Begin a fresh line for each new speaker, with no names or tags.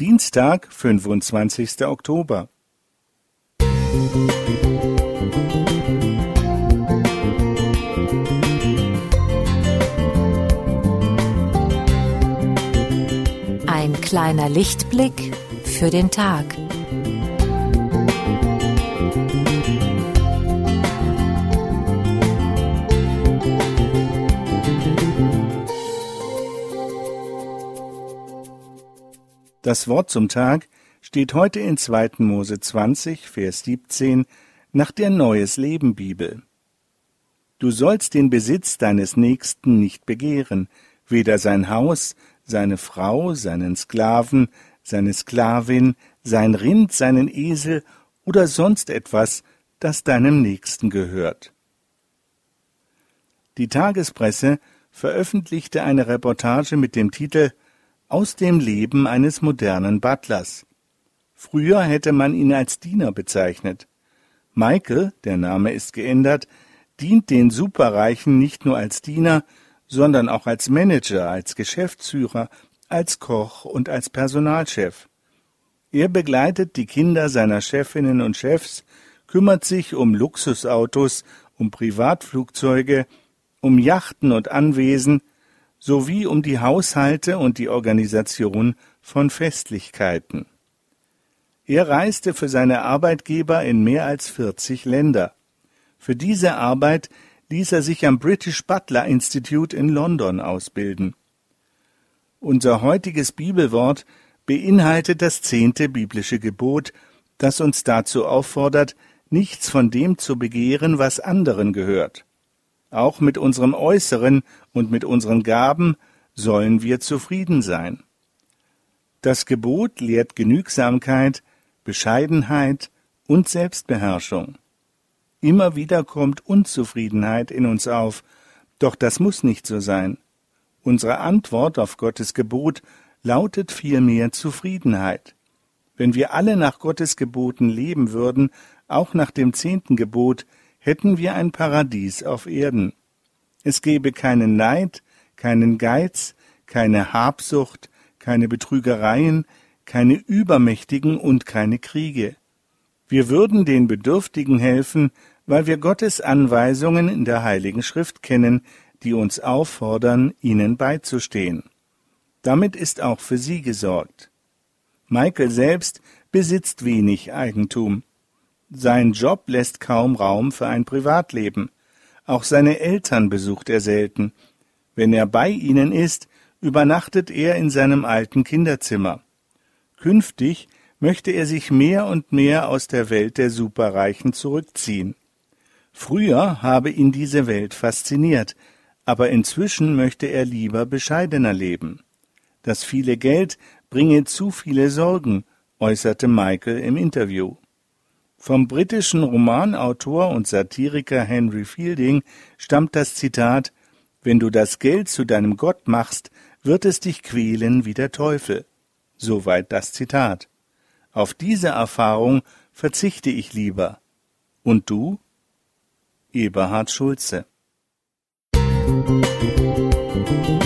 Dienstag, fünfundzwanzigster Oktober.
Ein kleiner Lichtblick für den Tag.
Das Wort zum Tag steht heute in 2. Mose 20, Vers 17 nach der Neues Leben Bibel. Du sollst den Besitz deines Nächsten nicht begehren, weder sein Haus, seine Frau, seinen Sklaven, seine Sklavin, sein Rind, seinen Esel oder sonst etwas, das deinem Nächsten gehört. Die Tagespresse veröffentlichte eine Reportage mit dem Titel aus dem Leben eines modernen Butlers. Früher hätte man ihn als Diener bezeichnet. Michael, der Name ist geändert, dient den Superreichen nicht nur als Diener, sondern auch als Manager, als Geschäftsführer, als Koch und als Personalchef. Er begleitet die Kinder seiner Chefinnen und Chefs, kümmert sich um Luxusautos, um Privatflugzeuge, um Yachten und Anwesen, sowie um die Haushalte und die Organisation von Festlichkeiten. Er reiste für seine Arbeitgeber in mehr als 40 Länder. Für diese Arbeit ließ er sich am British Butler Institute in London ausbilden. Unser heutiges Bibelwort beinhaltet das zehnte biblische Gebot, das uns dazu auffordert, nichts von dem zu begehren, was anderen gehört. Auch mit unserem Äußeren und mit unseren Gaben sollen wir zufrieden sein. Das Gebot lehrt Genügsamkeit, Bescheidenheit und Selbstbeherrschung. Immer wieder kommt Unzufriedenheit in uns auf, doch das muss nicht so sein. Unsere Antwort auf Gottes Gebot lautet vielmehr Zufriedenheit. Wenn wir alle nach Gottes Geboten leben würden, auch nach dem zehnten Gebot, hätten wir ein Paradies auf Erden. Es gäbe keinen Neid, keinen Geiz, keine Habsucht, keine Betrügereien, keine Übermächtigen und keine Kriege. Wir würden den Bedürftigen helfen, weil wir Gottes Anweisungen in der Heiligen Schrift kennen, die uns auffordern, ihnen beizustehen. Damit ist auch für sie gesorgt. Michael selbst besitzt wenig Eigentum. Sein Job lässt kaum Raum für ein Privatleben. Auch seine Eltern besucht er selten. Wenn er bei ihnen ist, übernachtet er in seinem alten Kinderzimmer. Künftig möchte er sich mehr und mehr aus der Welt der Superreichen zurückziehen. Früher habe ihn diese Welt fasziniert, aber inzwischen möchte er lieber bescheidener leben. Das viele Geld bringe zu viele Sorgen, äußerte Michael im Interview. Vom britischen Romanautor und Satiriker Henry Fielding stammt das Zitat Wenn du das Geld zu deinem Gott machst, wird es dich quälen wie der Teufel. Soweit das Zitat. Auf diese Erfahrung verzichte ich lieber. Und du? Eberhard Schulze Musik